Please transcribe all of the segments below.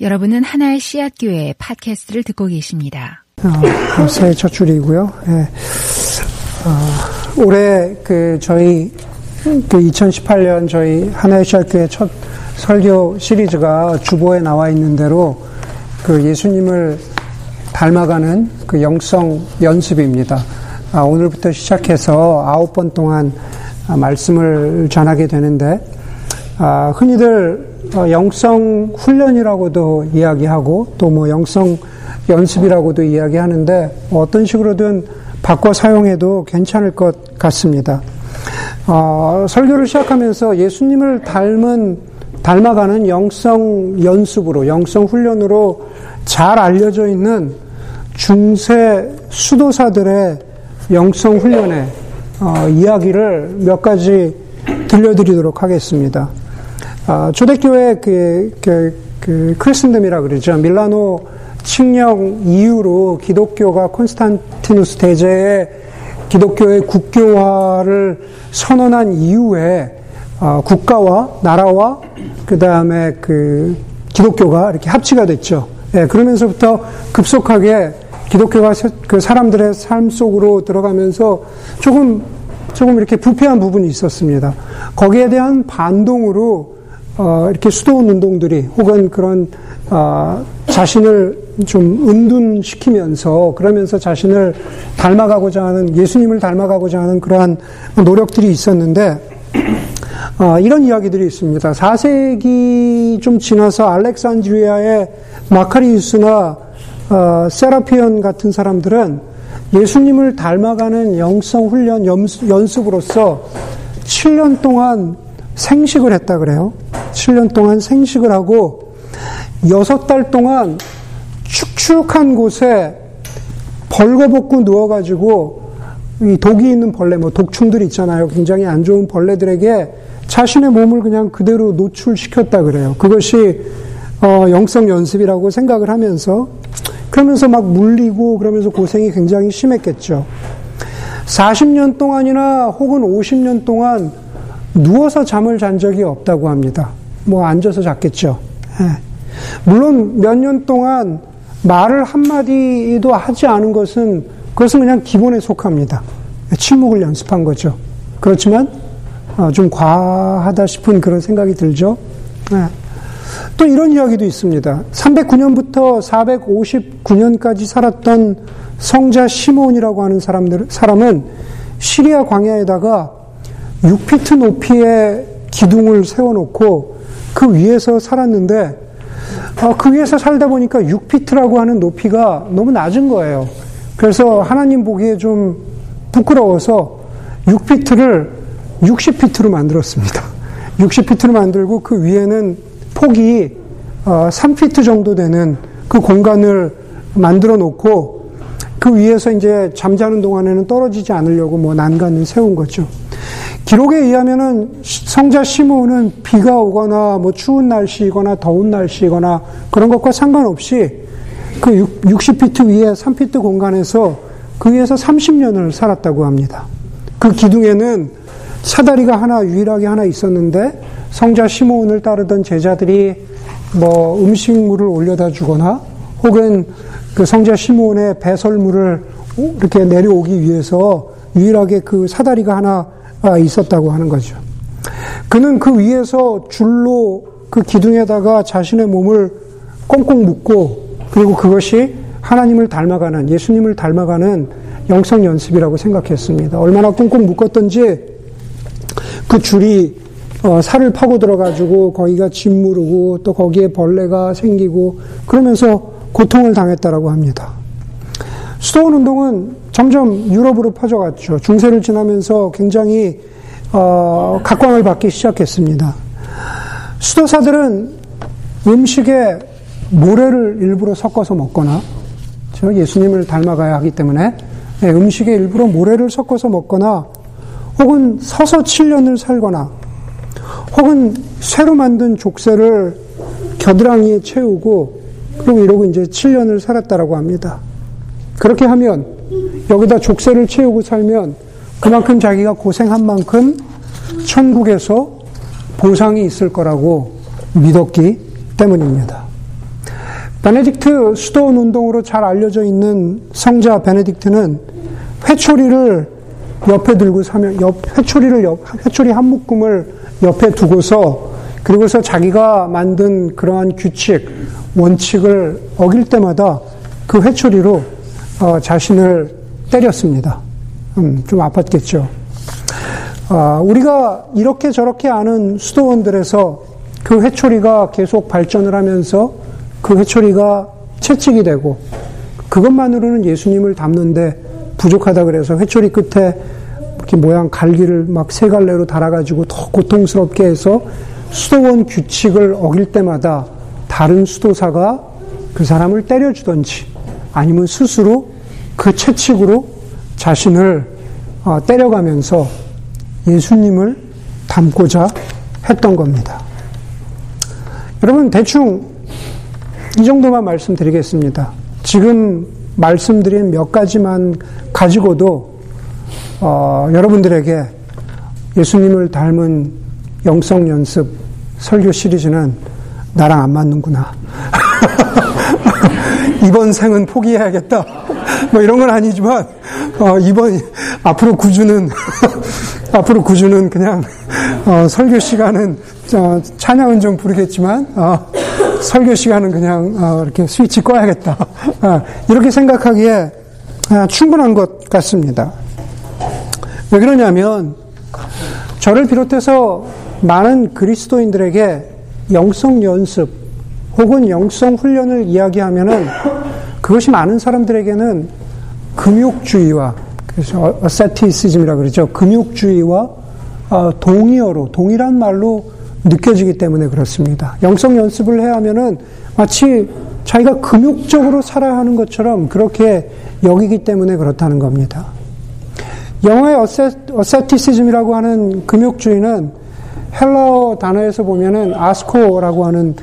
여러분은 하나의 씨앗 교회 팟캐스트를 듣고 계십니다. 어, 새해 첫 줄이고요. 예. 어, 올해 그 저희 그 2018년 저희 하나의 씨앗 교회 첫 설교 시리즈가 주보에 나와 있는 대로 그 예수님을 닮아가는 그 영성 연습입니다. 아, 오늘부터 시작해서 아홉 번 동안 말씀을 전하게 되는데 아, 흔히들 어, 영성 훈련이라고도 이야기하고 또 뭐 영성 연습이라고도 이야기하는데 어떤 식으로든 바꿔 사용해도 괜찮을 것 같습니다. 어, 설교를 시작하면서 예수님을 닮은 닮아가는 영성 연습으로 영성 훈련으로 잘 알려져 있는 중세 수도사들의 영성 훈련의 어, 이야기를 몇 가지 들려드리도록 하겠습니다. 아, 초대교회 그, 그, 그 크리스նդ음이라 그러죠. 밀라노 칙령 이후로 기독교가 콘스탄티누스 대제의 기독교의 국교화를 선언한 이후에 어, 국가와 나라와 그 다음에 그 기독교가 이렇게 합치가 됐죠. 예, 그러면서부터 급속하게 기독교가 그 사람들의 삶 속으로 들어가면서 조금 조금 이렇게 부패한 부분이 있었습니다. 거기에 대한 반동으로 어, 이렇게 수도원 운동들이 혹은 그런 어, 자신을 좀 은둔시키면서 그러면서 자신을 닮아가고자 하는 예수님을 닮아가고자 하는 그러한 노력들이 있었는데 어, 이런 이야기들이 있습니다. 4세기 좀 지나서 알렉산드리아의 마카리우스나 어, 세라피언 같은 사람들은 예수님을 닮아가는 영성 훈련 연습으로서 7년 동안 생식을 했다 그래요. 7년 동안 생식을 하고 6달 동안 축축한 곳에 벌거벗고 누워가지고 이 독이 있는 벌레, 뭐 독충들 있잖아요. 굉장히 안 좋은 벌레들에게 자신의 몸을 그냥 그대로 노출시켰다 그래요. 그것이 어, 영성 연습이라고 생각을 하면서 그러면서 막 물리고 그러면서 고생이 굉장히 심했겠죠. 40년 동안이나 혹은 50년 동안 누워서 잠을 잔 적이 없다고 합니다. 뭐 앉아서 잤겠죠. 예. 물론 몇 년 동안 말을 한마디도 하지 않은 것은 그것은 그냥 기본에 속합니다. 침묵을 연습한 거죠. 그렇지만 어, 좀 과하다 싶은 그런 생각이 들죠. 예. 또 이런 이야기도 있습니다. 309년부터 459년까지 살았던 성자 시몬이라고 하는 사람들, 사람은 시리아 광야에다가 6피트 높이의 기둥을 세워놓고 그 위에서 살았는데 어, 그 위에서 살다 보니까 6피트라고 하는 높이가 너무 낮은 거예요. 그래서 하나님 보기에 좀 부끄러워서 6피트를 60피트로 만들었습니다. 60피트로 만들고 그 위에는 폭이 3피트 어, 정도 되는 그 공간을 만들어 놓고 그 위에서 이제 잠자는 동안에는 떨어지지 않으려고 뭐 난간을 세운 거죠. 기록에 의하면은 성자 시므온은 비가 오거나 뭐 추운 날씨거나 더운 날씨거나 그런 것과 상관없이 그 60피트 위에 3피트 공간에서 그 위에서 30년을 살았다고 합니다. 그 기둥에는 사다리가 하나 유일하게 하나 있었는데 성자 시므온을 따르던 제자들이 뭐 음식물을 올려다 주거나 혹은 그 성자 시므온의 배설물을 이렇게 내려오기 위해서 유일하게 그 사다리가 하나 아, 있었다고 하는 거죠. 그는 그 위에서 줄로 그 기둥에다가 자신의 몸을 꽁꽁 묶고 그리고 그것이 하나님을 닮아가는 예수님을 닮아가는 영성 연습이라고 생각했습니다. 얼마나 꽁꽁 묶었던지 그 줄이 어, 살을 파고 들어가지고 거기가 짓무르고 또 거기에 벌레가 생기고 그러면서 고통을 당했다라고 합니다. 수도원 운동은 점점 유럽으로 퍼져갔죠. 중세를 지나면서 굉장히 어, 각광을 받기 시작했습니다. 수도사들은 음식에 모래를 일부러 섞어서 먹거나 저 예수님을 닮아가야 하기 때문에 네, 음식에 일부러 모래를 섞어서 먹거나 혹은 서서 7년을 살거나 혹은 새로 만든 족쇄를 겨드랑이에 채우고 그리고 이러고 이제 7년을 살았다라고 합니다. 그렇게 하면 여기다 족쇄를 채우고 살면 그만큼 자기가 고생한 만큼 천국에서 보상이 있을 거라고 믿었기 때문입니다. 베네딕트 수도원 운동으로 잘 알려져 있는 성자 베네딕트는 회초리를 옆에 들고 사면 옆 회초리를 옆 회초리 한 묶음을 옆에 두고서 그리고서 자기가 만든 그러한 규칙 원칙을 어길 때마다 그 회초리로 어, 자신을 때렸습니다. 음, 좀 아팠겠죠. 아, 우리가 이렇게 저렇게 아는 수도원들에서 그 회초리가 계속 발전을 하면서 그 회초리가 채찍이 되고 그것만으로는 예수님을 담는데 부족하다 그래서 회초리 끝에 이렇게 모양 갈기를 막 세 갈래로 달아가지고 더 고통스럽게 해서 수도원 규칙을 어길 때마다 다른 수도사가 그 사람을 때려주던지 아니면 스스로 그 채찍으로 자신을 어, 때려가면서 예수님을 닮고자 했던 겁니다. 여러분, 대충 이 정도만 말씀드리겠습니다. 지금 말씀드린 몇 가지만 가지고도 어, 여러분들에게 예수님을 닮은 영성 연습 설교 시리즈는 나랑 안 맞는구나. 이번 생은 포기해야겠다. 뭐 이런 건 아니지만 어, 이번 앞으로 구주는 앞으로 구주는 그냥 어, 설교 시간은 어, 찬양은 좀 부르겠지만 어, 설교 시간은 그냥 어, 이렇게 스위치 꺼야겠다. 어, 이렇게 생각하기에 아, 충분한 것 같습니다. 왜 그러냐면 저를 비롯해서 많은 그리스도인들에게 영성 연습 혹은 영성 훈련을 이야기하면은 그것이 많은 사람들에게는 금욕주의와 그래서 어세티시즘이라 그러죠. 금욕주의와 어, 동의어로 동일한 말로 느껴지기 때문에 그렇습니다. 영성 연습을 해야 하면은 마치 자기가 금욕적으로 살아야 하는 것처럼 그렇게 여기기 때문에 그렇다는 겁니다. 영어의 어세, 어세티시즘이라고 하는 금욕주의는 헬라어 단어에서 보면은 아스코라고 하는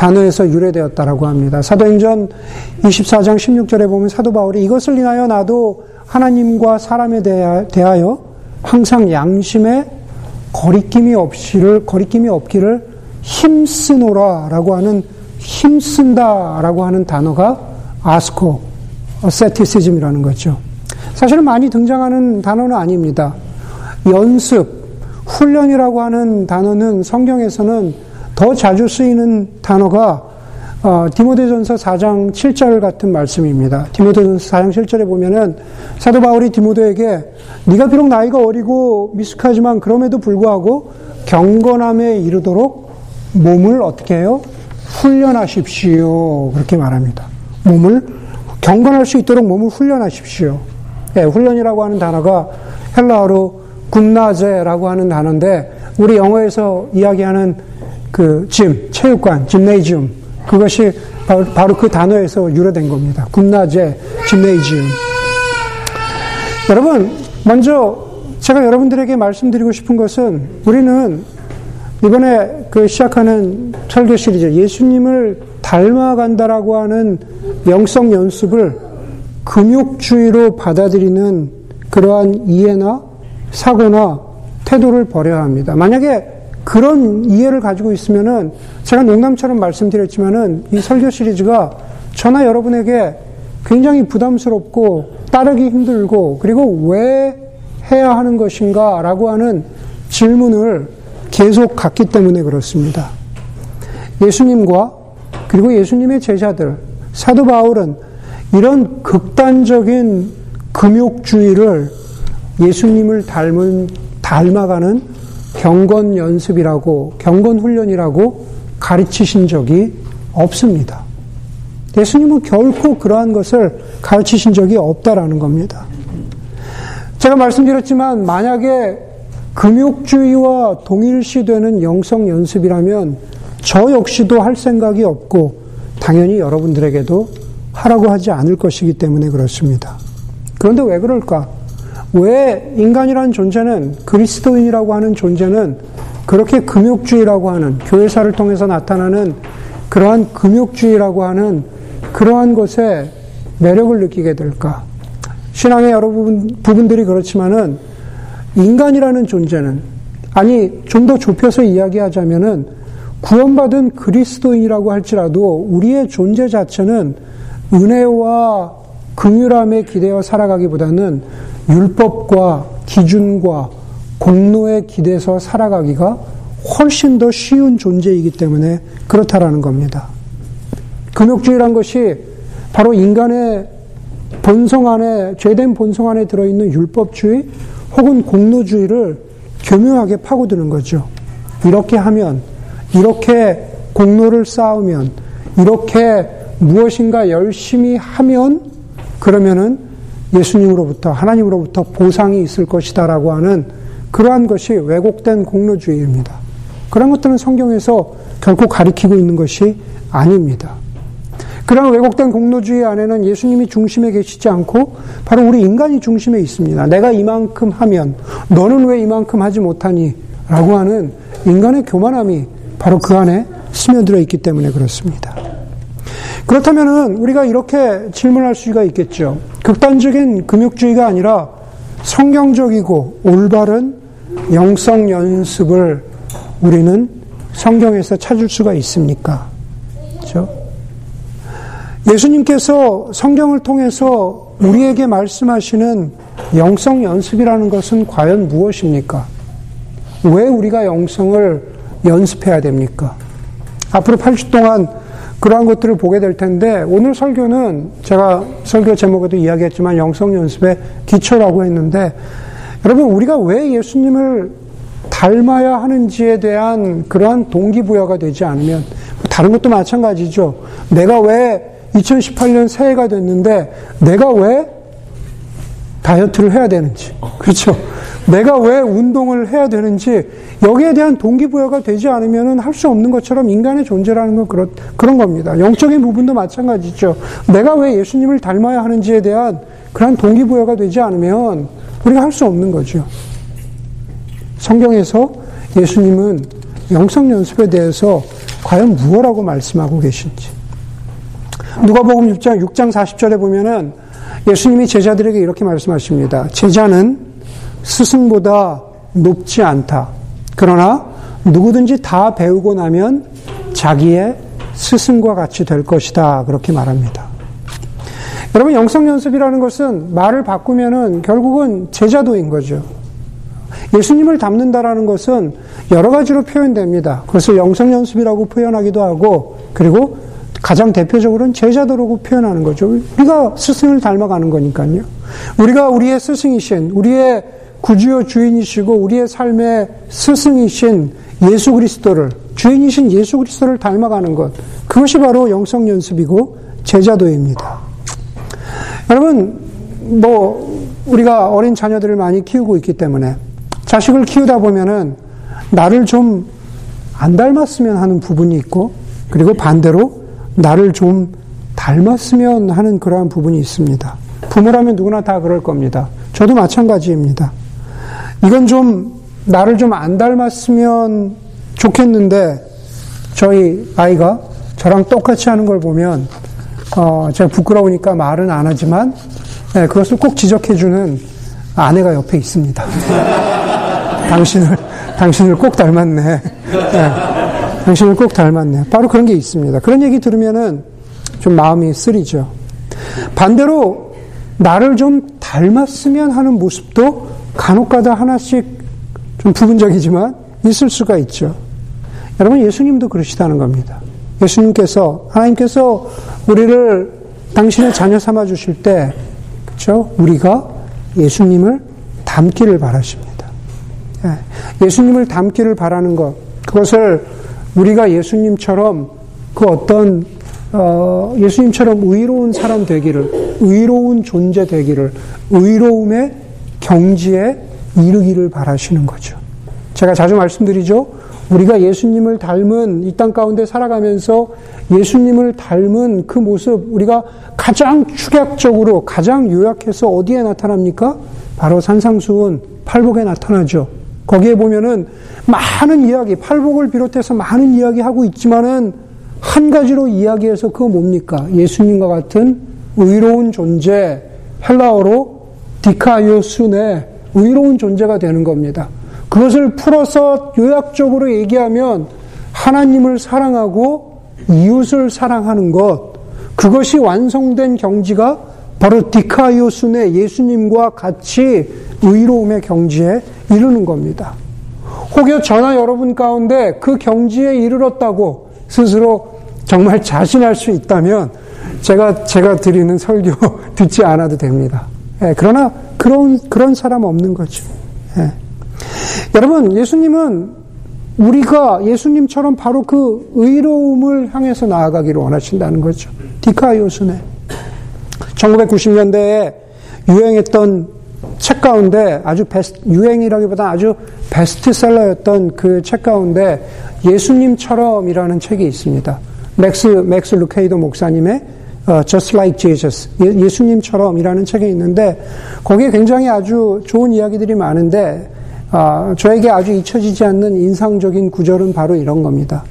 단어에서 유래되었다라고 합니다. 사도행전 24장 16절에 보면 사도 바울이 이것을 인하여 나도 하나님과 사람에 대하여 항상 양심에 거리낌이 없이를 거리낌이 없기를 힘쓰노라라고 하는 힘쓴다라고 하는 단어가 아스코 어세티시즘이라는 거죠. 사실은 많이 등장하는 단어는 아닙니다. 연습, 훈련이라고 하는 단어는 성경에서는 더 자주 쓰이는 단어가 어, 디모데전서 4장 7절 같은 말씀입니다. 디모데전서 4장 7절에 보면은 사도 바울이 디모데에게 네가 비록 나이가 어리고 미숙하지만 그럼에도 불구하고 경건함에 이르도록 몸을 어떻게 해요? 훈련하십시오. 그렇게 말합니다. 몸을 경건할 수 있도록 몸을 훈련하십시오. 예, 훈련이라고 하는 단어가 헬라어로 군나제라고 하는 단어인데 우리 영어에서 이야기하는 그 짐, 체육관, 짐네이지움 그것이 바로, 바로 그 단어에서 유래된 겁니다. 군나제, 짐네이지움. 여러분, 먼저 제가 여러분들에게 말씀드리고 싶은 것은 우리는 이번에 그 시작하는 설교 시리즈 예수님을 닮아간다라고 하는 영성 연습을 금욕주의로 받아들이는 그러한 이해나 사고나 태도를 버려야 합니다. 만약에 그런 이해를 가지고 있으면은 제가 농담처럼 말씀드렸지만은 이 설교 시리즈가 저나 여러분에게 굉장히 부담스럽고 따르기 힘들고 그리고 왜 해야 하는 것인가 라고 하는 질문을 계속 갖기 때문에 그렇습니다. 예수님과 그리고 예수님의 제자들, 사도 바울은 이런 극단적인 금욕주의를 예수님을 닮은, 닮아가는 경건 연습이라고, 경건 훈련이라고 가르치신 적이 없습니다. 예수님은 결코 그러한 것을 가르치신 적이 없다라는 겁니다. 제가 말씀드렸지만 만약에 금욕주의와 동일시되는 영성 연습이라면 저 역시도 할 생각이 없고 당연히 여러분들에게도 하라고 하지 않을 것이기 때문에 그렇습니다. 그런데 왜 그럴까? 왜 인간이라는 존재는 그리스도인이라고 하는 존재는 그렇게 금욕주의라고 하는 교회사를 통해서 나타나는 그러한 금욕주의라고 하는 그러한 것에 매력을 느끼게 될까? 신앙의 여러 부분, 부분들이 그렇지만은 인간이라는 존재는 아니 좀 더 좁혀서 이야기하자면은 구원받은 그리스도인이라고 할지라도 우리의 존재 자체는 은혜와 긍휼함에 기대어 살아가기보다는 율법과 기준과 공로에 기대서 살아가기가 훨씬 더 쉬운 존재이기 때문에 그렇다라는 겁니다. 금욕주의란 것이 바로 인간의 본성 안에, 죄된 본성 안에 들어있는 율법주의 혹은 공로주의를 교묘하게 파고드는 거죠. 이렇게 하면, 이렇게 공로를 쌓으면, 이렇게 무엇인가 열심히 하면, 그러면은 예수님으로부터, 하나님으로부터 보상이 있을 것이다라고 하는 그러한 것이 왜곡된 공로주의입니다. 그런 것들은 성경에서 결코 가리키고 있는 것이 아닙니다. 그런 왜곡된 공로주의 안에는 예수님이 중심에 계시지 않고 바로 우리 인간이 중심에 있습니다. 내가 이만큼 하면 너는 왜 이만큼 하지 못하니? 라고 하는 인간의 교만함이 바로 그 안에 스며들어 있기 때문에 그렇습니다. 그렇다면은 우리가 이렇게 질문할 수가 있겠죠. 극단적인 금욕주의가 아니라 성경적이고 올바른 영성 연습을 우리는 성경에서 찾을 수가 있습니까? 그렇죠? 예수님께서 성경을 통해서 우리에게 말씀하시는 영성 연습이라는 것은 과연 무엇입니까? 왜 우리가 영성을 연습해야 됩니까? 앞으로 8주 동안 그러한 것들을 보게 될 텐데 오늘 설교는 제가 설교 제목에도 이야기했지만 영성 연습의 기초라고 했는데 여러분 우리가 왜 예수님을 닮아야 하는지에 대한 그러한 동기부여가 되지 않으면 다른 것도 마찬가지죠. 내가 왜 2018년 새해가 됐는데 내가 왜 다이어트를 해야 되는지. 그렇죠. 내가 왜 운동을 해야 되는지 여기에 대한 동기부여가 되지 않으면 할 수 없는 것처럼 인간의 존재라는 건 그런, 그런 겁니다. 영적인 부분도 마찬가지죠. 내가 왜 예수님을 닮아야 하는지에 대한 그런 동기부여가 되지 않으면 우리가 할 수 없는 거죠. 성경에서 예수님은 영성 연습에 대해서 과연 무엇라고 말씀하고 계신지. 누가복음 6장 6장 40절에 보면은 예수님이 제자들에게 이렇게 말씀하십니다. 제자는 스승보다 높지 않다. 그러나 누구든지 다 배우고 나면 자기의 스승과 같이 될 것이다. 그렇게 말합니다. 여러분 영성 연습이라는 것은 말을 바꾸면은 결국은 제자도인 거죠. 예수님을 닮는다라는 것은 여러 가지로 표현됩니다. 그것을 영성 연습이라고 표현하기도 하고 그리고 가장 대표적으로는 제자도라고 표현하는 거죠. 우리가 스승을 닮아가는 거니까요. 우리가 우리의 스승이신, 우리의 구주요 주인이시고 우리의 삶의 스승이신 예수 그리스도를, 주인이신 예수 그리스도를 닮아가는 것. 그것이 바로 영성 연습이고 제자도입니다. 여러분, 뭐, 우리가 어린 자녀들을 많이 키우고 있기 때문에 자식을 키우다 보면은 나를 좀 안 닮았으면 하는 부분이 있고 그리고 반대로 나를 좀 닮았으면 하는 그러한 부분이 있습니다. 부모라면 누구나 다 그럴 겁니다. 저도 마찬가지입니다. 이건 좀 나를 좀 안 닮았으면 좋겠는데 저희 아이가 저랑 똑같이 하는 걸 보면 어, 제가 부끄러우니까 말은 안 하지만 네, 그것을 꼭 지적해주는 아내가 옆에 있습니다. 당신을 당신을 꼭 닮았네. 네. 당신을 꼭 닮았네. 바로 그런 게 있습니다. 그런 얘기 들으면은 좀 마음이 쓰리죠. 반대로 나를 좀 닮았으면 하는 모습도 간혹가다 하나씩 좀 부분적이지만 있을 수가 있죠. 여러분 예수님도 그러시다는 겁니다. 예수님께서 하나님께서 우리를 당신의 자녀 삼아 주실 때 그렇죠? 우리가 예수님을 닮기를 바라십니다. 예, 예수님을 닮기를 바라는 것 그것을 우리가 예수님처럼 그 어떤 어, 예수님처럼 의로운 사람 되기를, 의로운 존재 되기를, 의로움의 경지에 이르기를 바라시는 거죠. 제가 자주 말씀드리죠. 우리가 예수님을 닮은 이 땅 가운데 살아가면서 예수님을 닮은 그 모습, 우리가 가장 축약적으로, 가장 요약해서 어디에 나타납니까? 바로 산상수훈 팔복에 나타나죠. 거기에 보면은 많은 이야기, 팔복을 비롯해서 많은 이야기 하고 있지만은 한 가지로 이야기해서 그거 뭡니까? 예수님과 같은 의로운 존재, 헬라어로 디카요순의 의로운 존재가 되는 겁니다. 그것을 풀어서 요약적으로 얘기하면 하나님을 사랑하고 이웃을 사랑하는 것, 그것이 완성된 경지가 바로 디카이오순의 예수님과 같이 의로움의 경지에 이르는 겁니다. 혹여 저나 여러분 가운데 그 경지에 이르렀다고 스스로 정말 자신할 수 있다면 제가 제가 드리는 설교 듣지 않아도 됩니다. 예, 그러나 그런 그런 사람 없는 거죠. 예. 여러분 예수님은 우리가 예수님처럼 바로 그 의로움을 향해서 나아가기를 원하신다는 거죠. δικαιοσύνη. 1990년대에 유행했던 책 가운데 아주 베스트, 유행이라기보다 아주 베스트셀러였던 그 책 가운데 예수님처럼이라는 책이 있습니다. 맥스, 맥스 루케이도 목사님의 어, Just Like Jesus, 예수님처럼이라는 책이 있는데 거기에 굉장히 아주 좋은 이야기들이 많은데 어, 저에게 아주 잊혀지지 않는 인상적인 구절은 바로 이런 겁니다.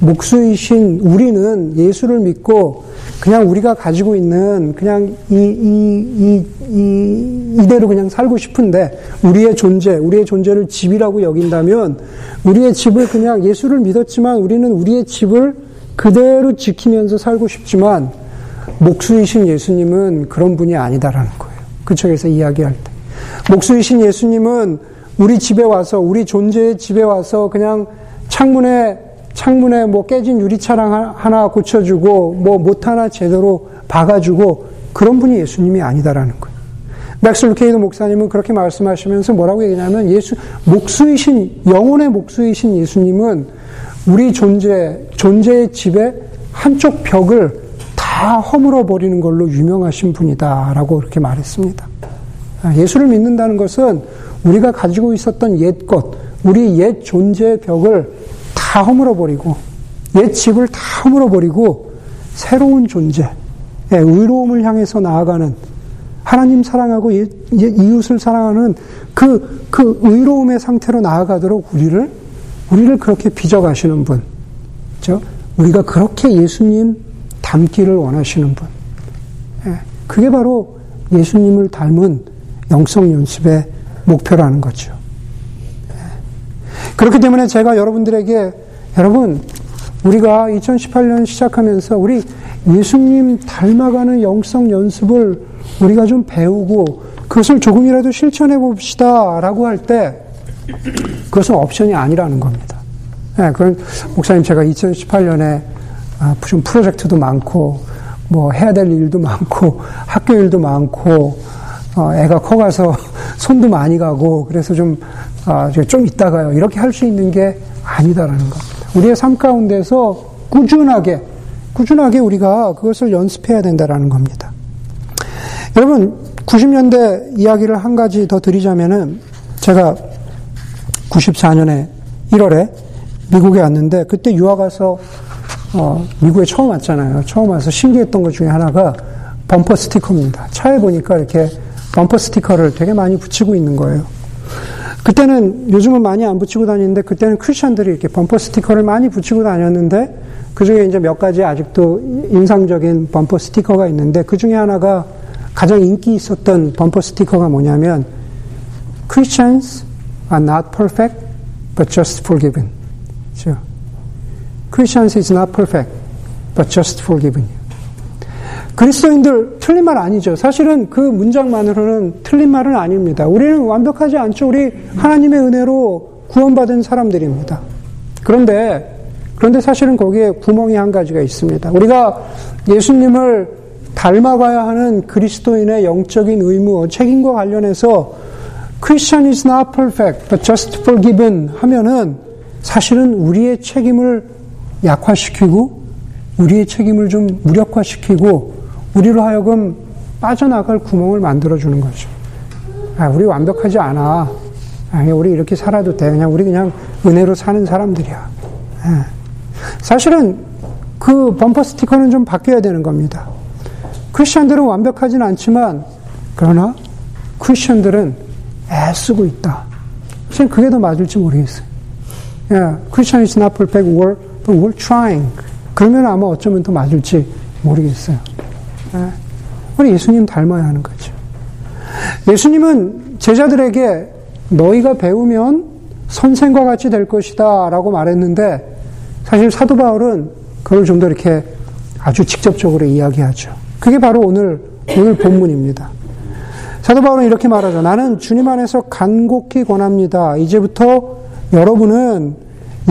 목수이신 우리는 예수를 믿고 그냥 우리가 가지고 있는 그냥 이, 이, 이, 이, 이 대로 그냥 살고 싶은데 우리의 존재, 우리의 존재를 집이라고 여긴다면 우리의 집을 그냥 예수를 믿었지만 우리는 우리의 집을 그대로 지키면서 살고 싶지만 목수이신 예수님은 그런 분이 아니다라는 거예요. 그 책에서 이야기할 때. 목수이신 예수님은 우리 집에 와서, 우리 존재의 집에 와서 그냥 창문에, 창문에 뭐 깨진 유리창 하나 고쳐주고, 뭐 못 하나 제대로 박아주고, 그런 분이 예수님이 아니다라는 거예요. 맥스 루케이도 목사님은 그렇게 말씀하시면서 뭐라고 얘기냐면 예수, 목수이신, 영혼의 목수이신 예수님은 우리 존재, 존재의 집에 한쪽 벽을 다 허물어 버리는 걸로 유명하신 분이다라고 그렇게 말했습니다. 아, 예수를 믿는다는 것은 우리가 가지고 있었던 옛 것, 우리 옛 존재의 벽을 다 허물어 버리고 옛 집을 다 허물어 버리고 새로운 존재, 예, 의로움을 향해서 나아가는 하나님 사랑하고 이웃을 사랑하는 그, 그 의로움의 상태로 나아가도록 우리를 우리를 그렇게 빚어가시는 분. 그 우리가 그렇게 예수님 닮기를 원하시는 분. 예, 그게 바로 예수님을 닮은 영성 연습의 목표라는 거죠. 예. 그렇기 때문에 제가 여러분들에게 여러분 우리가 2018년 시작하면서 우리 예수님 닮아가는 영성 연습을 우리가 좀 배우고 그것을 조금이라도 실천해 봅시다라고 할 때 그것은 옵션이 아니라는 겁니다. 네, 그런 목사님 제가 2018년에 아, 좀 프로젝트도 많고 뭐 해야 될 일도 많고 학교 일도 많고 어, 애가 커가서 손도 많이 가고 그래서 좀좀 아, 좀 있다가요 이렇게 할 수 있는 게 아니다라는 겁니다. 우리의 삶 가운데서 꾸준하게 꾸준하게 우리가 그것을 연습해야 된다라는 겁니다. 여러분 90년대 이야기를 한 가지 더 드리자면은 제가 94년에 1월에 미국에 왔는데 그때 유학 가서 어, 미국에 처음 왔잖아요. 처음 와서 신기했던 것 중에 하나가 범퍼 스티커입니다. 차에 보니까 이렇게 범퍼 스티커를 되게 많이 붙이고 있는 거예요. 그때는 요즘은 많이 안 붙이고 다니는데 그때는 크리스천들이 이렇게 범퍼 스티커를 많이 붙이고 다녔는데 그 중에 이제 몇 가지 아직도 인상적인 범퍼 스티커가 있는데 그 중에 하나가 가장 인기 있었던 범퍼 스티커가 뭐냐면 Christians are not perfect, but just forgiven. 그렇죠? Christians is not perfect, but just forgiven. 그리스도인들 틀린 말 아니죠. 사실은 그 문장만으로는 틀린 말은 아닙니다. 우리는 완벽하지 않죠. 우리 하나님의 은혜로 구원받은 사람들입니다. 그런데 그런데 사실은 거기에 구멍이 한 가지가 있습니다. 우리가 예수님을 닮아가야 하는 그리스도인의 영적인 의무, 책임과 관련해서 Christian is not perfect, but just forgiven 하면은 사실은 우리의 책임을 약화시키고 우리의 책임을 좀 무력화시키고 우리로 하여금 빠져나갈 구멍을 만들어주는 거죠. 아, 우리 완벽하지 않아. 아, 우리 이렇게 살아도 돼. 그냥 우리 그냥 은혜로 사는 사람들이야. 아, 사실은 그 범퍼 스티커는 좀 바뀌어야 되는 겁니다. 크리스천들은 완벽하진 않지만 그러나 크리스천들은 애쓰고 있다. 사실 그게 더 맞을지 모르겠어요. Yeah, Christian is not but we're trying. 그러면 아마 어쩌면 더 맞을지 모르겠어요. Yeah. 우리 예수님 닮아야 하는 거죠. 예수님은 제자들에게 너희가 배우면 선생과 같이 될 것이다 라고 말했는데 사실 사도 바울은 그걸 좀 더 이렇게 아주 직접적으로 이야기하죠. 그게 바로 오늘, 오늘 본문입니다. 사도 바울은 이렇게 말하죠. 나는 주님 안에서 간곡히 권합니다. 이제부터 여러분은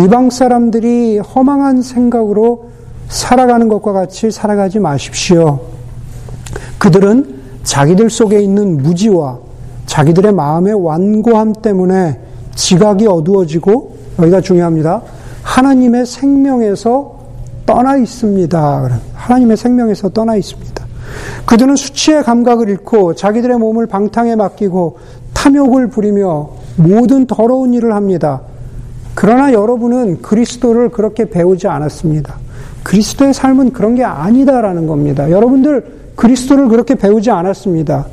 이방 사람들이 허망한 생각으로 살아가는 것과 같이 살아가지 마십시오. 그들은 자기들 속에 있는 무지와 자기들의 마음의 완고함 때문에 지각이 어두워지고 여기가 중요합니다. 하나님의 생명에서 떠나 있습니다. 하나님의 생명에서 떠나 있습니다. 그들은 수치의 감각을 잃고 자기들의 몸을 방탕에 맡기고 탐욕을 부리며 모든 더러운 일을 합니다. 그러나 여러분은 그리스도를 그렇게 배우지 않았습니다. 그리스도의 삶은 그런 게 아니다라는 겁니다. 여러분들 그리스도를 그렇게 배우지 않았습니다.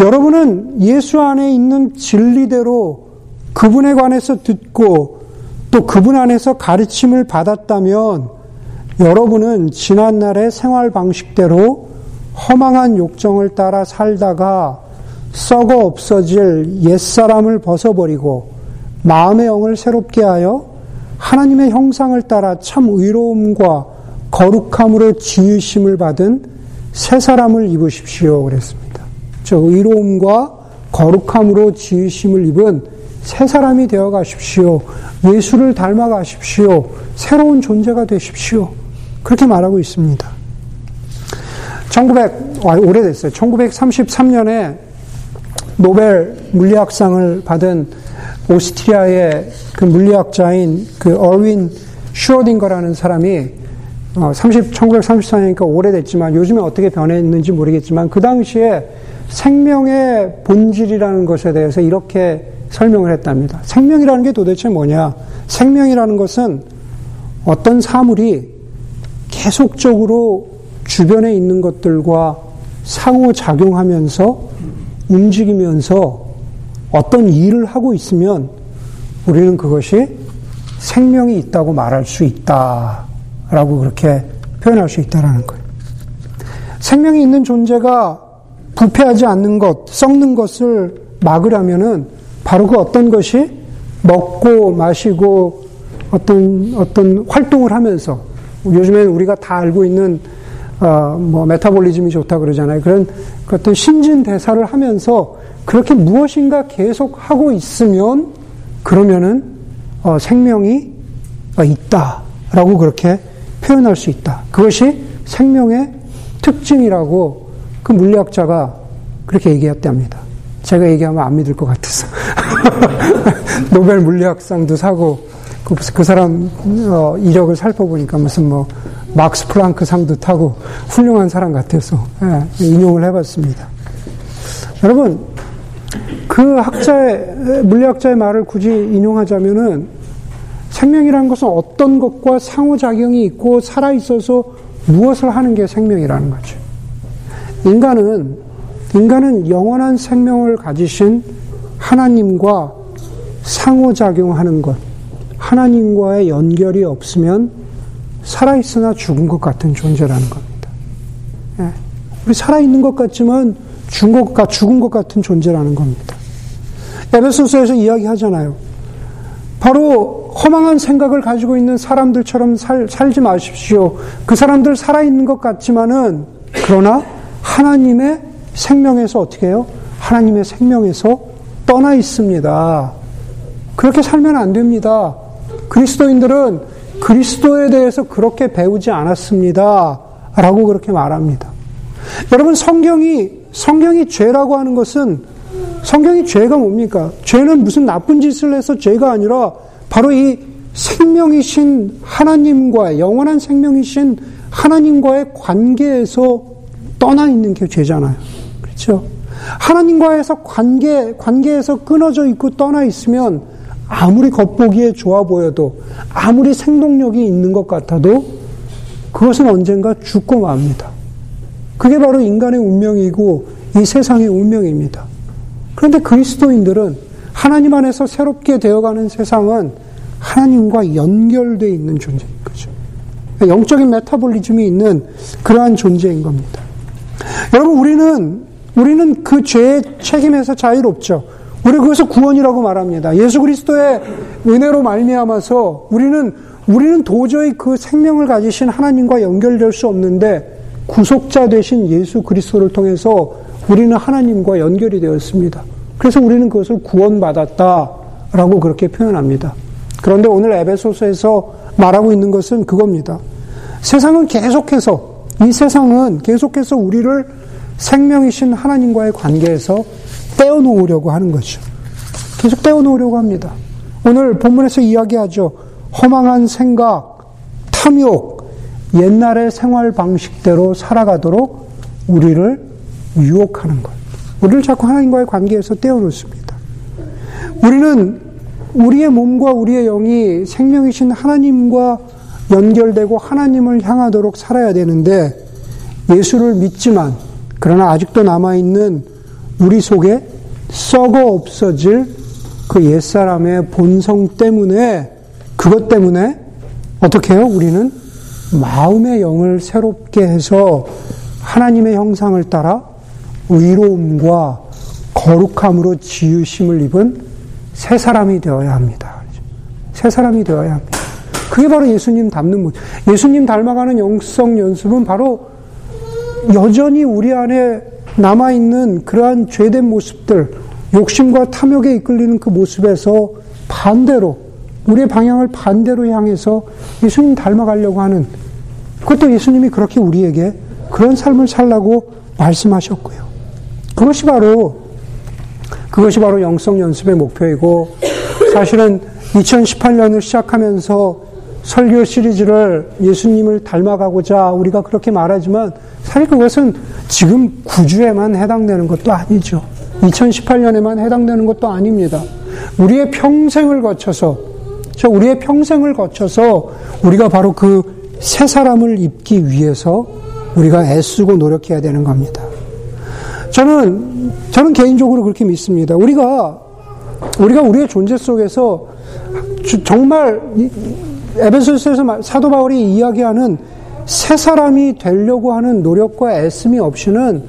여러분은 예수 안에 있는 진리대로 그분에 관해서 듣고 또 그분 안에서 가르침을 받았다면 여러분은 지난날의 생활 방식대로 허망한 욕정을 따라 살다가 썩어 없어질 옛사람을 벗어버리고 마음의 영을 새롭게 하여 하나님의 형상을 따라 참 의로움과 거룩함으로 지으심을 받은 새 사람을 입으십시오. 그랬습니다. 저 의로움과 거룩함으로 지으심을 입은 새 사람이 되어 가십시오. 예수를 닮아 가십시오. 새로운 존재가 되십시오. 그렇게 말하고 있습니다. 1900, 아, 오래됐어요. 1933년에 노벨 물리학상을 받은 오스트리아의 그 물리학자인 그 얼윈 슈어딩거라는 사람이 어, 30, 1934년이니까 오래됐지만 요즘에 어떻게 변했는지 모르겠지만 그 당시에 생명의 본질이라는 것에 대해서 이렇게 설명을 했답니다. 생명이라는 게 도대체 뭐냐? 생명이라는 것은 어떤 사물이 계속적으로 주변에 있는 것들과 상호작용하면서 움직이면서 어떤 일을 하고 있으면 우리는 그것이 생명이 있다고 말할 수 있다라고 그렇게 표현할 수 있다라는 거예요. 생명이 있는 존재가 부패하지 않는 것, 썩는 것을 막으려면은 바로 그 어떤 것이 먹고 마시고 어떤 어떤 활동을 하면서 요즘에는 우리가 다 알고 있는 어, 뭐 메타볼리즘이 좋다 그러잖아요. 그런 그 어떤 신진 대사를 하면서 그렇게 무엇인가 계속 하고 있으면 그러면은 어, 생명이 어, 있다라고 그렇게 표현할 수 있다. 그것이 생명의 특징이라고 그 물리학자가 그렇게 얘기했답니다. 제가 얘기하면 안 믿을 것 같아서 노벨 물리학상도 사고 그, 그 사람 어, 이력을 살펴보니까 무슨 뭐 막스 플랑크 상도 타고 훌륭한 사람 같아서 예, 인용을 해봤습니다. 여러분 그 학자의 물리학자의 말을 굳이 인용하자면은 생명이라는 것은 어떤 것과 상호작용이 있고 살아 있어서 무엇을 하는 게 생명이라는 거죠. 인간은 인간은 영원한 생명을 가지신 하나님과 상호작용하는 것, 하나님과의 연결이 없으면 살아있으나 죽은 것 같은 존재라는 겁니다. 예. 우리 살아있는 것 같지만 죽은 것, 죽은 것 같은 존재라는 겁니다. 에베소서에서 이야기하잖아요. 바로 허망한 생각을 가지고 있는 사람들처럼 살, 살지 마십시오. 그 사람들 살아있는 것 같지만은, 그러나 하나님의 생명에서 어떻게 해요? 하나님의 생명에서 떠나 있습니다. 그렇게 살면 안 됩니다. 그리스도인들은 그리스도에 대해서 그렇게 배우지 않았습니다. 라고 그렇게 말합니다. 여러분, 성경이, 성경이 죄라고 하는 것은 성경이 죄가 뭡니까? 죄는 무슨 나쁜 짓을 해서 죄가 아니라 바로 이 생명이신 하나님과, 영원한 생명이신 하나님과의 관계에서 떠나 있는 게 죄잖아요. 그렇죠? 하나님과에서 관계, 관계에서 끊어져 있고 떠나 있으면 아무리 겉보기에 좋아 보여도 아무리 생동력이 있는 것 같아도 그것은 언젠가 죽고 맙니다. 그게 바로 인간의 운명이고 이 세상의 운명입니다. 그런데 그리스도인들은 하나님 안에서 새롭게 되어가는 세상은 하나님과 연결되어 있는 존재인 거죠. 영적인 메타볼리즘이 있는 그러한 존재인 겁니다. 여러분, 우리는, 우리는 그 죄의 책임에서 자유롭죠. 우리 그것을 구원이라고 말합니다. 예수 그리스도의 은혜로 말미암아서 우리는 우리는 도저히 그 생명을 가지신 하나님과 연결될 수 없는데 구속자 되신 예수 그리스도를 통해서 우리는 하나님과 연결이 되었습니다. 그래서 우리는 그것을 구원받았다라고 그렇게 표현합니다. 그런데 오늘 에베소서에서 말하고 있는 것은 그겁니다. 세상은 계속해서 이 세상은 계속해서 우리를 생명이신 하나님과의 관계에서 떼어놓으려고 하는 거죠. 계속 떼어놓으려고 합니다. 오늘 본문에서 이야기하죠. 허망한 생각, 탐욕, 옛날의 생활 방식대로 살아가도록 우리를 유혹하는 것. 우리를 자꾸 하나님과의 관계에서 떼어놓습니다. 우리는 우리의 몸과 우리의 영이 생명이신 하나님과 연결되고 하나님을 향하도록 살아야 되는데 예수를 믿지만 그러나 아직도 남아있는 우리 속에 썩어 없어질 그 옛사람의 본성 때문에 그것 때문에 어떻게 해요? 우리는 마음의 영을 새롭게 해서 하나님의 형상을 따라 의로움과 거룩함으로 지으심을 입은 새 사람이 되어야 합니다. 새 사람이 되어야 합니다. 그게 바로 예수님 닮는 모습. 예수님 닮아가는 영성 연습은 바로 여전히 우리 안에 남아있는 그러한 죄된 모습들, 욕심과 탐욕에 이끌리는 그 모습에서 반대로, 우리의 방향을 반대로 향해서 예수님 닮아가려고 하는, 그것도 예수님이 그렇게 우리에게 그런 삶을 살라고 말씀하셨고요. 그것이 바로, 그것이 바로 영성 연습의 목표이고, 사실은 2018년을 시작하면서 설교 시리즈를 예수님을 닮아가고자 우리가 그렇게 말하지만 사실 그것은 지금 구주에만 해당되는 것도 아니죠. 2018년에만 해당되는 것도 아닙니다. 우리의 평생을 거쳐서, 저 우리의 평생을 거쳐서 우리가 바로 그 새 사람을 입기 위해서 우리가 애쓰고 노력해야 되는 겁니다. 저는, 저는 개인적으로 그렇게 믿습니다. 우리가, 우리가 우리의 존재 속에서 정말 에베소서에서 사도 바울이 이야기하는 새 사람이 되려고 하는 노력과 애씀이 없이는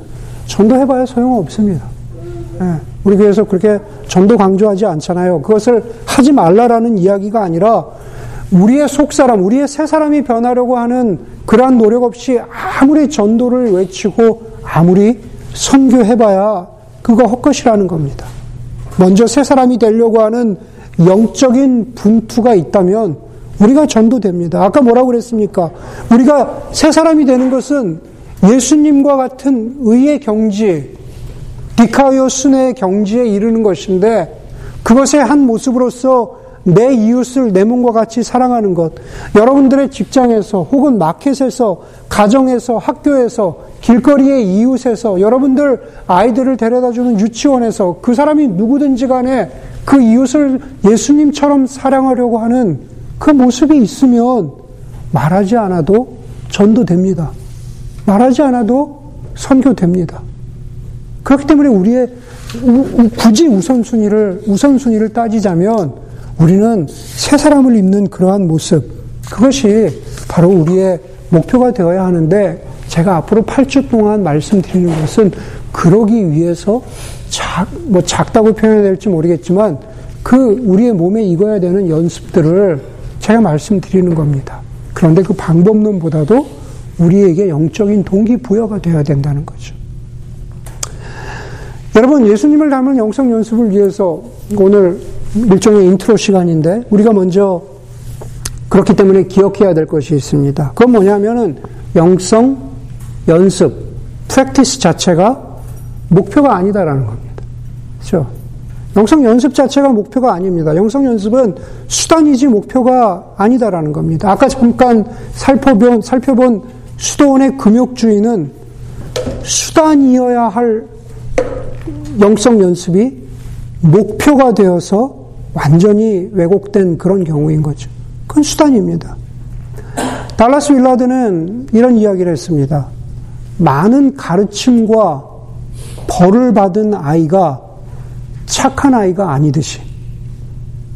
전도해봐야 소용없습니다. 예, 우리 교회에서 그렇게 전도 강조하지 않잖아요. 그것을 하지 말라라는 이야기가 아니라 우리의 속사람, 우리의 새 사람이 변하려고 하는 그러한 노력 없이 아무리 전도를 외치고 아무리 선교해봐야 그거 헛것이라는 겁니다. 먼저 새 사람이 되려고 하는 영적인 분투가 있다면 우리가 전도됩니다. 아까 뭐라고 그랬습니까? 우리가 새 사람이 되는 것은 예수님과 같은 의의 경지, 디카이오 순의 경지에 이르는 것인데 그것의 한 모습으로서 내 이웃을 내 몸과 같이 사랑하는 것. 여러분들의 직장에서 혹은 마켓에서 가정에서 학교에서 길거리의 이웃에서 여러분들 아이들을 데려다 주는 유치원에서 그 사람이 누구든지 간에 그 이웃을 예수님처럼 사랑하려고 하는 그 모습이 있으면 말하지 않아도 전도됩니다. 말하지 않아도 선교됩니다. 그렇기 때문에 우리의 굳이 우선순위를 우선순위를 따지자면 우리는 새 사람을 입는 그러한 모습 그것이 바로 우리의 목표가 되어야 하는데 제가 앞으로 8주 동안 말씀드리는 것은 그러기 위해서 작, 뭐 작다고 표현해야 될지 모르겠지만 그 우리의 몸에 익어야 되는 연습들을 제가 말씀드리는 겁니다. 그런데 그 방법론보다도 우리에게 영적인 동기부여가 되어야 된다는 거죠. 여러분, 예수님을 닮은 영성 연습을 위해서 오늘 일종의 인트로 시간인데, 우리가 먼저 그렇기 때문에 기억해야 될 것이 있습니다. 그건 뭐냐면은 영성 연습, practice 자체가 목표가 아니다라는 겁니다. 그렇죠? 영성 연습 자체가 목표가 아닙니다. 영성 연습은 수단이지 목표가 아니다라는 겁니다. 아까 잠깐 살펴본, 살펴본 수도원의 금욕주의는 수단이어야 할 영성 연습이 목표가 되어서 완전히 왜곡된 그런 경우인 거죠. 그건 수단입니다. 달라스 윌라드는 이런 이야기를 했습니다. 많은 가르침과 벌을 받은 아이가 착한 아이가 아니듯이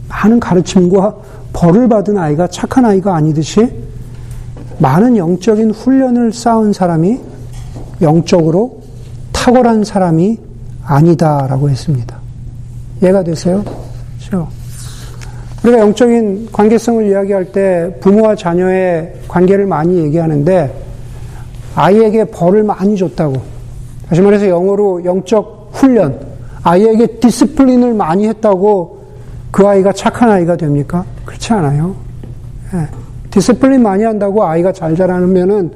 많은 가르침과 벌을 받은 아이가 착한 아이가 아니듯이 많은 영적인 훈련을 쌓은 사람이 영적으로 탁월한 사람이 아니다라고 했습니다. 이해가 되세요? 그렇죠? 우리가 영적인 관계성을 이야기할 때 부모와 자녀의 관계를 많이 얘기하는데 아이에게 벌을 많이 줬다고. 다시 말해서 영어로 영적 훈련, 아이에게 discipline을 많이 했다고 그 아이가 착한 아이가 됩니까? 그렇지 않아요. 예. discipline 많이 한다고 아이가 잘 자라면은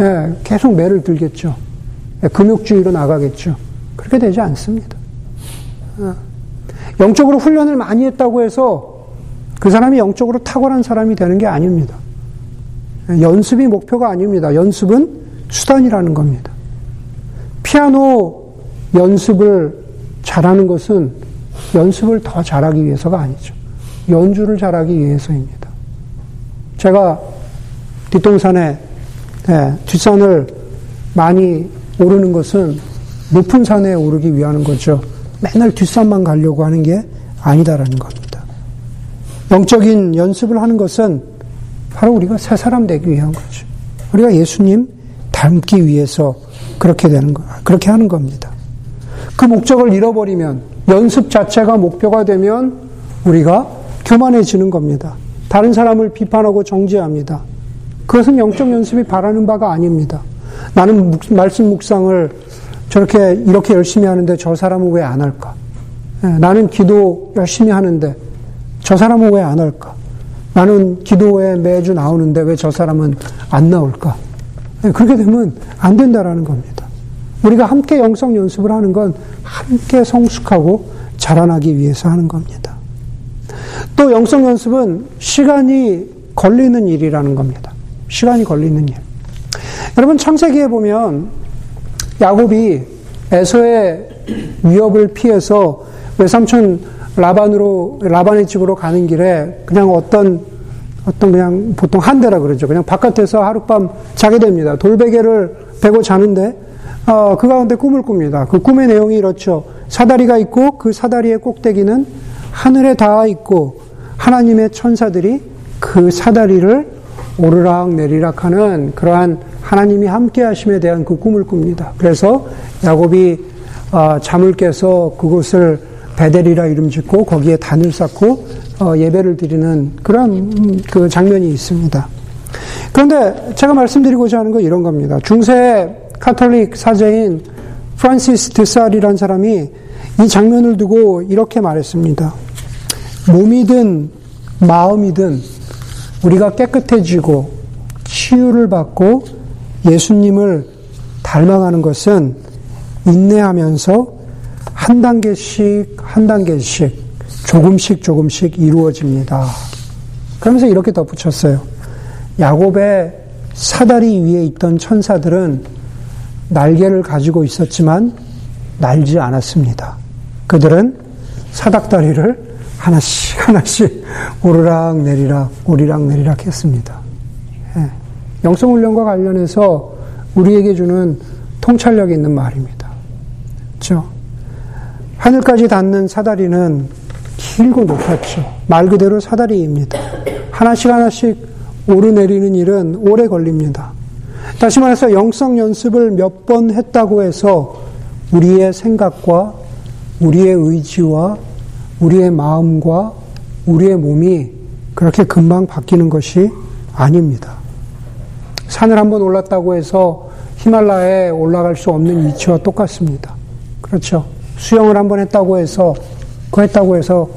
예, 계속 매를 들겠죠. 예, 금욕주의로 나가겠죠. 그렇게 되지 않습니다. 예. 영적으로 훈련을 많이 했다고 해서 그 사람이 영적으로 탁월한 사람이 되는 게 아닙니다. 예, 연습이 목표가 아닙니다. 연습은 수단이라는 겁니다. 피아노 연습을 잘하는 것은 연습을 더 잘하기 위해서가 아니죠. 연주를 잘하기 위해서입니다. 제가 뒷동산에 네, 뒷산을 많이 오르는 것은 높은 산에 오르기 위한 거죠. 맨날 뒷산만 가려고 하는 게 아니다라는 겁니다. 영적인 연습을 하는 것은 바로 우리가 새 사람 되기 위한 거죠. 우리가 예수님 닮기 위해서 그렇게 되는 거, 그렇게 하는 겁니다. 그 목적을 잃어버리면 연습 자체가 목표가 되면 우리가 교만해지는 겁니다. 다른 사람을 비판하고 정죄합니다. 그것은 영적 연습이 바라는 바가 아닙니다. 나는 묵, 말씀 묵상을 저렇게 이렇게 열심히 하는데 저 사람은 왜 안 할까? 예, 나는 기도 열심히 하는데 저 사람은 왜 안 할까? 나는 기도에 매주 나오는데 왜 저 사람은 안 나올까? 예, 그렇게 되면 안 된다라는 겁니다. 우리가 함께 영성 연습을 하는 건 함께 성숙하고 자라나기 위해서 하는 겁니다. 또 영성 연습은 시간이 걸리는 일이라는 겁니다. 시간이 걸리는 일. 여러분 창세기에 보면 야곱이 에서의 위협을 피해서 외삼촌 라반으로 라반의 집으로 가는 길에 그냥 어떤 어떤 그냥 보통 한 대라 그러죠. 그냥 바깥에서 하룻밤 자게 됩니다. 돌베개를 베고 자는데 어, 그 가운데 꿈을 꿉니다. 그 꿈의 내용이 이렇죠. 사다리가 있고 그 사다리의 꼭대기는 하늘에 닿아 있고 하나님의 천사들이 그 사다리를 오르락 내리락 하는 그러한 하나님이 함께 하심에 대한 그 꿈을 꿉니다. 그래서 야곱이 어, 잠을 깨서 그곳을 베델이라 이름 짓고 거기에 단을 쌓고 어, 예배를 드리는 그런 음, 그 장면이 있습니다. 그런데 제가 말씀드리고자 하는 건 이런 겁니다. 중세 카톨릭 사제인 프란시스 드살이라는 사람이 이 장면을 두고 이렇게 말했습니다. 몸이든 마음이든 우리가 깨끗해지고 치유를 받고 예수님을 닮아가는 것은 인내하면서 한 단계씩 한 단계씩 조금씩 조금씩 이루어집니다. 그러면서 이렇게 덧붙였어요. 야곱의 사다리 위에 있던 천사들은 날개를 가지고 있었지만 날지 않았습니다. 그들은 사닥다리를 하나씩 하나씩 오르락 내리락 오리락 내리락 했습니다. 예. 영성 훈련과 관련해서 우리에게 주는 통찰력 있는 말입니다. 그렇죠? 하늘까지 닿는 사다리는 길고 높았죠. 말 그대로 사다리입니다. 하나씩 하나씩 오르내리는 일은 오래 걸립니다. 다시 말해서 영성 연습을 몇 번 했다고 해서 우리의 생각과 우리의 의지와 우리의 마음과 우리의 몸이 그렇게 금방 바뀌는 것이 아닙니다. 산을 한번 올랐다고 해서 히말라야에 올라갈 수 없는 위치와 똑같습니다. 그렇죠. 수영을 한번 했다고 해서 그 했다고 해서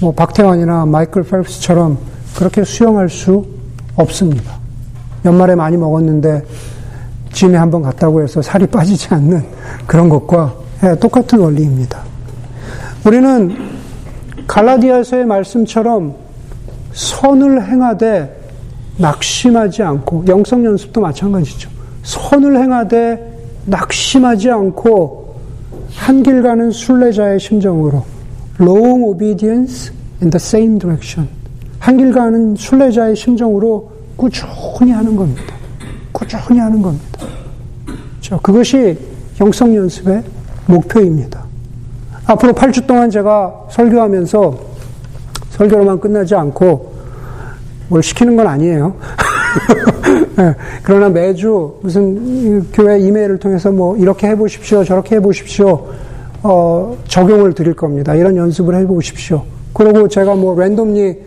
뭐 박태환이나 마이클 펠프스처럼 그렇게 수영할 수 없습니다. 연말에 많이 먹었는데 짐에 한번 갔다고 해서 살이 빠지지 않는 그런 것과 예, 똑같은 원리입니다. 우리는 갈라디아서의 말씀처럼 선을 행하되 낙심하지 않고 영성 연습도 마찬가지죠. 선을 행하되 낙심하지 않고 한길 가는 순례자의 심정으로 long obedience in the same direction 한길 가는 순례자의 심정으로 꾸준히 하는 겁니다. 꾸준히 하는 겁니다. 저 그것이 영성 연습의 목표입니다. 앞으로 8주 동안 제가 설교하면서 설교로만 끝나지 않고 뭘 시키는 건 아니에요. 네, 그러나 매주 무슨 교회 이메일을 통해서 뭐 이렇게 해보십시오, 저렇게 해보십시오, 어, 적용을 드릴 겁니다. 이런 연습을 해보십시오. 그러고 제가 뭐 랜덤리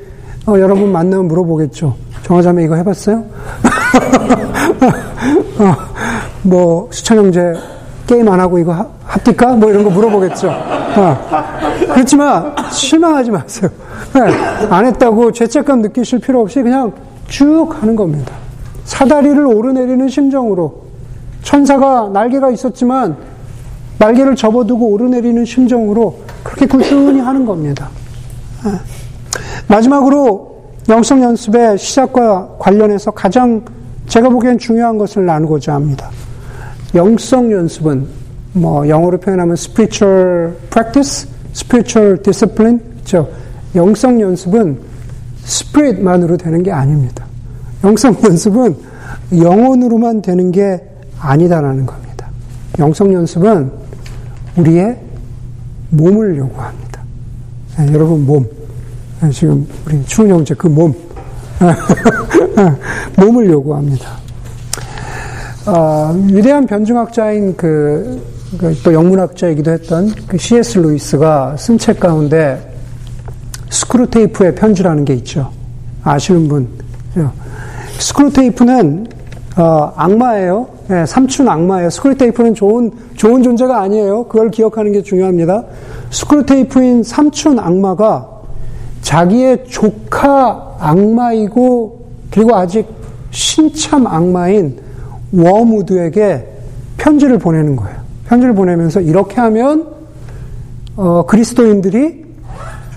어, 여러분 만나면 물어보겠죠. 정화자매 이거 해봤어요? 어, 뭐 수천 형제 게임 안 하고 이거 합니까? 뭐 이런 거 물어보겠죠. 어. 그렇지만 실망하지 마세요. 네, 안 했다고 죄책감 느끼실 필요 없이 그냥 쭉 하는 겁니다. 사다리를 오르내리는 심정으로 천사가 날개가 있었지만 날개를 접어두고 오르내리는 심정으로 그렇게 꾸준히 하는 겁니다. 네. 마지막으로 영성 연습의 시작과 관련해서 가장 제가 보기엔 중요한 것을 나누고자 합니다. 영성 연습은 뭐 영어로 표현하면 spiritual practice, spiritual discipline, 그렇죠? 영성 연습은 스피릿만으로 되는 게 아닙니다. 영성 연습은 영혼으로만 되는 게 아니다라는 겁니다. 영성 연습은 우리의 몸을 요구합니다. 네, 여러분 몸 네, 지금 우리 추운 형제 그 몸 몸을 요구합니다. 어, 위대한 변증학자인 그, 그 또 영문학자이기도 했던 그 C.S. 루이스가 쓴 책 가운데 스크루테이프의 편지라는 게 있죠. 아시는 분. 스크루테이프는 어, 악마예요. 네, 삼춘 악마예요. 스크루테이프는 좋은 좋은 존재가 아니에요. 그걸 기억하는 게 중요합니다. 스크루테이프인 삼춘 악마가 자기의 조카 악마이고 그리고 아직 신참 악마인 워무드에게 편지를 보내는 거예요. 편지를 보내면서 이렇게 하면 어, 그리스도인들이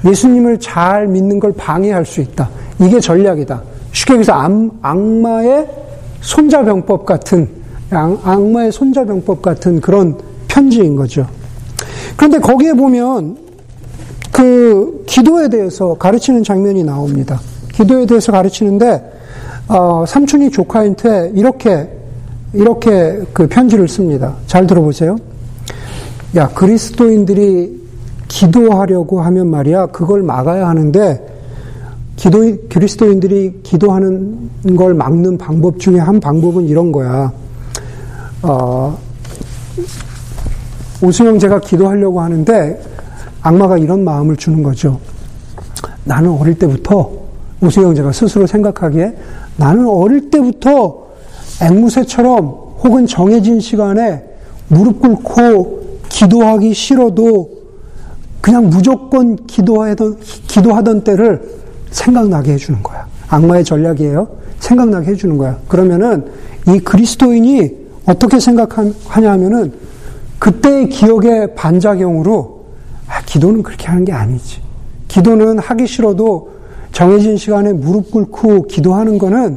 예수님을 잘 믿는 걸 방해할 수 있다. 이게 전략이다. 쉽게 얘기해서 악마의 손자병법 같은 악마의 손자병법 같은 그런 편지인 거죠. 그런데 거기에 보면 그 기도에 대해서 가르치는 장면이 나옵니다. 기도에 대해서 가르치는데 어, 삼촌이 조카한테 이렇게 이렇게 그 편지를 씁니다. 잘 들어보세요. 야, 그리스도인들이 기도하려고 하면 말이야, 그걸 막아야 하는데, 기도, 그리스도인들이 기도하는 걸 막는 방법 중에 한 방법은 이런 거야. 어, 오수영 제가 기도하려고 하는데, 악마가 이런 마음을 주는 거죠. 나는 어릴 때부터, 오수영 제가 스스로 생각하기에, 나는 어릴 때부터 앵무새처럼 혹은 정해진 시간에 무릎 꿇고 기도하기 싫어도 그냥 무조건 기도하던, 기도하던 때를 생각나게 해주는 거야. 악마의 전략이에요. 생각나게 해주는 거야. 그러면은 이 그리스도인이 어떻게 생각하냐 하면은 그때의 기억의 반작용으로 아, 기도는 그렇게 하는 게 아니지. 기도는 하기 싫어도 정해진 시간에 무릎 꿇고 기도하는 거는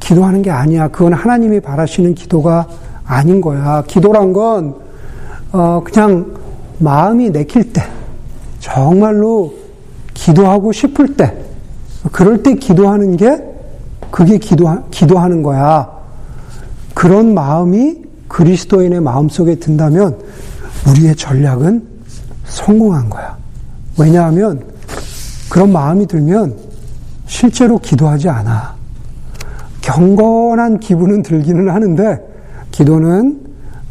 기도하는 게 아니야. 그건 하나님이 바라시는 기도가 아닌 거야. 기도란 건, 어, 그냥 마음이 내킬 때, 정말로 기도하고 싶을 때, 그럴 때 기도하는 게 그게 기도, 기도하는 거야. 그런 마음이 그리스도인의 마음 속에 든다면 우리의 전략은 성공한 거야. 왜냐하면 그런 마음이 들면 실제로 기도하지 않아. 경건한 기분은 들기는 하는데 기도는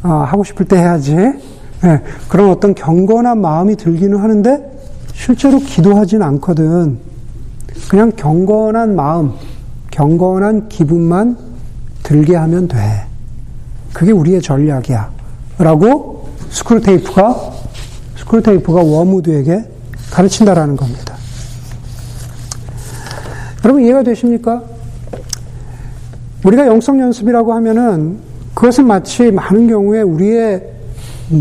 어, 하고 싶을 때 해야지. 네, 그런 어떤 경건한 마음이 들기는 하는데 실제로 기도하진 않거든. 그냥 경건한 마음, 경건한 기분만 들게 하면 돼. 그게 우리의 전략이야. 라고 스크루테이프가, 스크루테이프가 워무드에게 가르친다라는 겁니다. 여러분 이해가 되십니까? 우리가 영성 연습이라고 하면은 그것은 마치 많은 경우에 우리의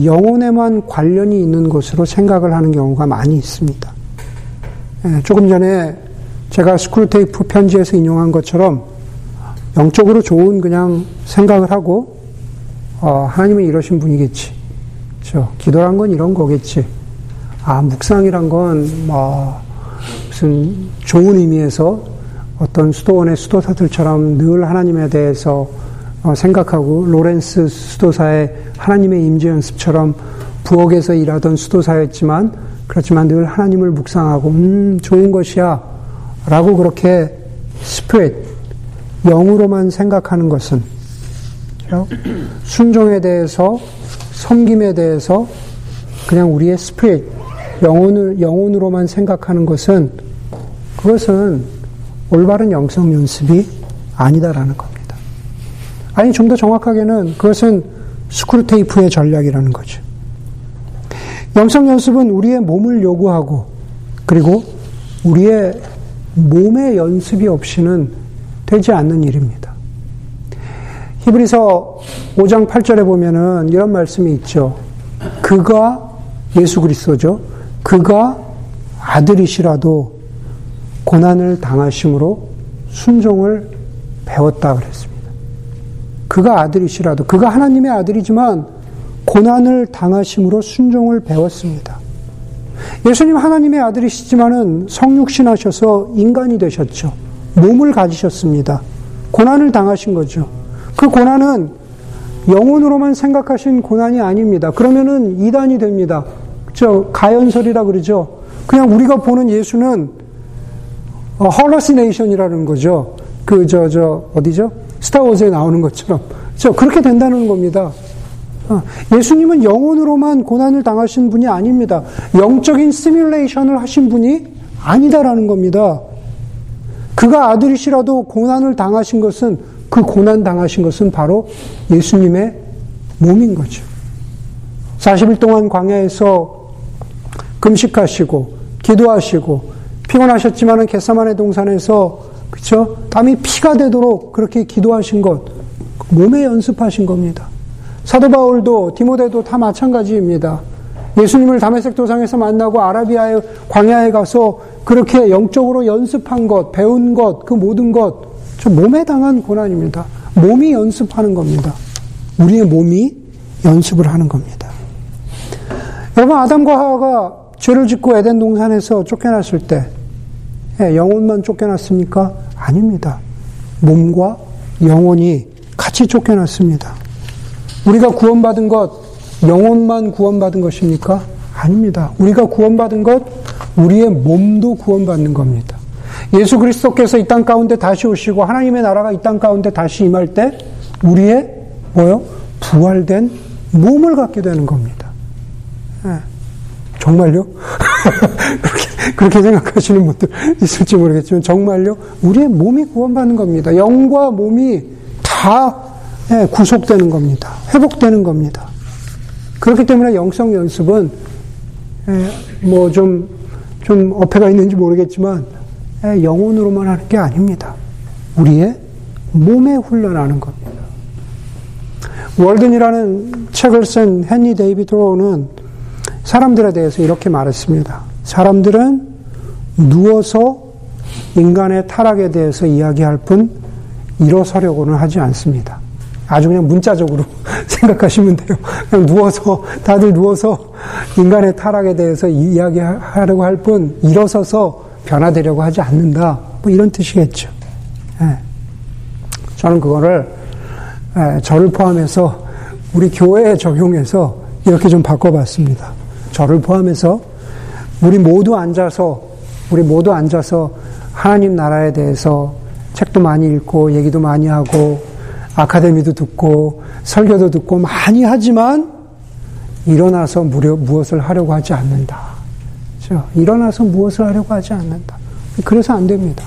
영혼에만 관련이 있는 것으로 생각을 하는 경우가 많이 있습니다. 예, 조금 전에 제가 스크루테이프 편지에서 인용한 것처럼 영적으로 좋은 그냥 생각을 하고 어, 하나님은 이러신 분이겠지. 그렇죠? 기도란 건 이런 거겠지. 아 묵상이란 건 뭐 무슨 좋은 의미에서 어떤 수도원의 수도사들처럼 늘 하나님에 대해서 어, 생각하고 로렌스 수도사의 하나님의 임재 연습처럼 부엌에서 일하던 수도사였지만 그렇지만 늘 하나님을 묵상하고 음 좋은 것이야. 라고 그렇게 spirit 영으로만 생각하는 것은 순종에 대해서 섬김에 대해서 그냥 우리의 spirit 영혼을, 영혼으로만 생각하는 것은 그것은 올바른 영성 연습이 아니다라는 겁니다. 아니, 좀 더 정확하게는 그것은 스크루테이프의 전략이라는 거죠. 영성 연습은 우리의 몸을 요구하고 그리고 우리의 몸의 연습이 없이는 되지 않는 일입니다. 히브리서 5장 8절에 보면은 이런 말씀이 있죠. 그가 예수 그리스도죠. 그가 아들이시라도 고난을 당하심으로 순종을 배웠다 그랬습니다. 그가 아들이시라도 그가 하나님의 아들이지만 고난을 당하심으로 순종을 배웠습니다. 예수님 하나님의 아들이시지만은 성육신하셔서 인간이 되셨죠. 몸을 가지셨습니다. 고난을 당하신 거죠. 그 고난은 영혼으로만 생각하신 고난이 아닙니다. 그러면은 이단이 됩니다. 저 가연설이라 그러죠. 그냥 우리가 보는 예수는 헐러시네이션이라는 거죠. 그 저 저 어디죠? 스타워즈에 나오는 것처럼 저 그렇게 된다는 겁니다. 어, 예수님은 영혼으로만 고난을 당하신 분이 아닙니다. 영적인 시뮬레이션을 하신 분이 아니다라는 겁니다. 그가 아들이시라도 고난을 당하신 것은 그 고난 당하신 것은 바로 예수님의 몸인 거죠. 40일 동안 광야에서 금식하시고 기도하시고 피곤하셨지만은 겟사만의 동산에서 그쵸 땀이 피가 되도록 그렇게 기도하신 것 몸에 연습하신 겁니다. 사도 바울도 디모데도 다 마찬가지입니다. 예수님을 다메섹 도상에서 만나고 아라비아의 광야에 가서 그렇게 영적으로 연습한 것, 배운 것, 그 모든 것, 저 몸에 당한 고난입니다. 몸이 연습하는 겁니다. 우리의 몸이 연습을 하는 겁니다. 여러분, 아담과 하와가 죄를 짓고 에덴 동산에서 쫓겨났을 때, 예, 영혼만 쫓겨났습니까? 아닙니다. 몸과 영혼이 같이 쫓겨났습니다. 우리가 구원받은 것, 영혼만 구원받은 것입니까? 아닙니다. 우리가 구원받은 것, 우리의 몸도 구원받는 겁니다. 예수 그리스도께서 이 땅 가운데 다시 오시고 하나님의 나라가 이 땅 가운데 다시 임할 때 우리의 뭐요? 부활된 몸을 갖게 되는 겁니다. 네. 정말요? 그렇게, 그렇게 생각하시는 분들 있을지 모르겠지만 정말요? 우리의 몸이 구원받는 겁니다. 영과 몸이 다 예, 구속되는 겁니다. 회복되는 겁니다. 그렇기 때문에 영성 연습은 예, 뭐좀 좀 어폐가 있는지 모르겠지만 예, 영혼으로만 하는 게 아닙니다. 우리의 몸에 훈련하는 겁니다. 월든이라는 책을 쓴 헨리 데이비드 소로는 사람들에 대해서 이렇게 말했습니다. 사람들은 누워서 인간의 타락에 대해서 이야기할 뿐 일어서려고는 하지 않습니다. 아주 그냥 문자적으로 생각하시면 돼요. 그냥 누워서, 다들 누워서 인간의 타락에 대해서 이야기하려고 할 뿐, 일어서서 변화되려고 하지 않는다. 뭐 이런 뜻이겠죠. 예. 저는 그거를, 예, 저를 포함해서 우리 교회에 적용해서 이렇게 좀 바꿔봤습니다. 저를 포함해서 우리 모두 앉아서, 우리 모두 앉아서 하나님 나라에 대해서 책도 많이 읽고, 얘기도 많이 하고, 아카데미도 듣고 설교도 듣고 많이 하지만 일어나서 무려 무엇을 하려고 하지 않는다. 그렇죠? 일어나서 무엇을 하려고 하지 않는다. 그래서 안 됩니다.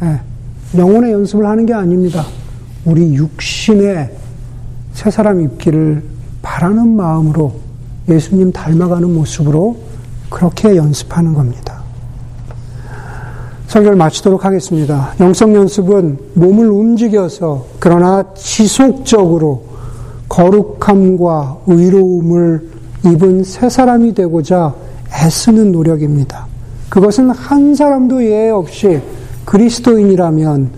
네. 영혼의 연습을 하는 게 아닙니다. 우리 육신의 새 사람 입기를 바라는 마음으로 예수님 닮아가는 모습으로 그렇게 연습하는 겁니다. 설교를 마치도록 하겠습니다. 영성 연습은 몸을 움직여서 그러나 지속적으로 거룩함과 의로움을 입은 새 사람이 되고자 애쓰는 노력입니다. 그것은 한 사람도 예외 없이 그리스도인이라면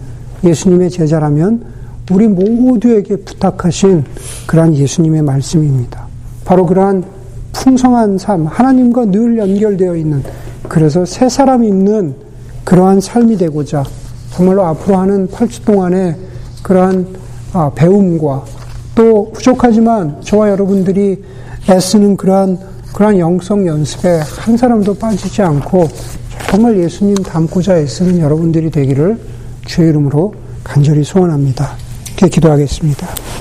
예수님의 제자라면 우리 모두에게 부탁하신 그러한 예수님의 말씀입니다. 바로 그러한 풍성한 삶, 하나님과 늘 연결되어 있는 그래서 새 사람 입는 그러한 삶이 되고자 정말로 앞으로 하는 8주 동안에 그러한 아, 배움과 또 부족하지만 저와 여러분들이 애쓰는 그러한 그러한 영성 연습에 한 사람도 빠지지 않고 정말 예수님 닮고자 애쓰는 여러분들이 되기를 주의 이름으로 간절히 소원합니다. 이렇게 기도하겠습니다.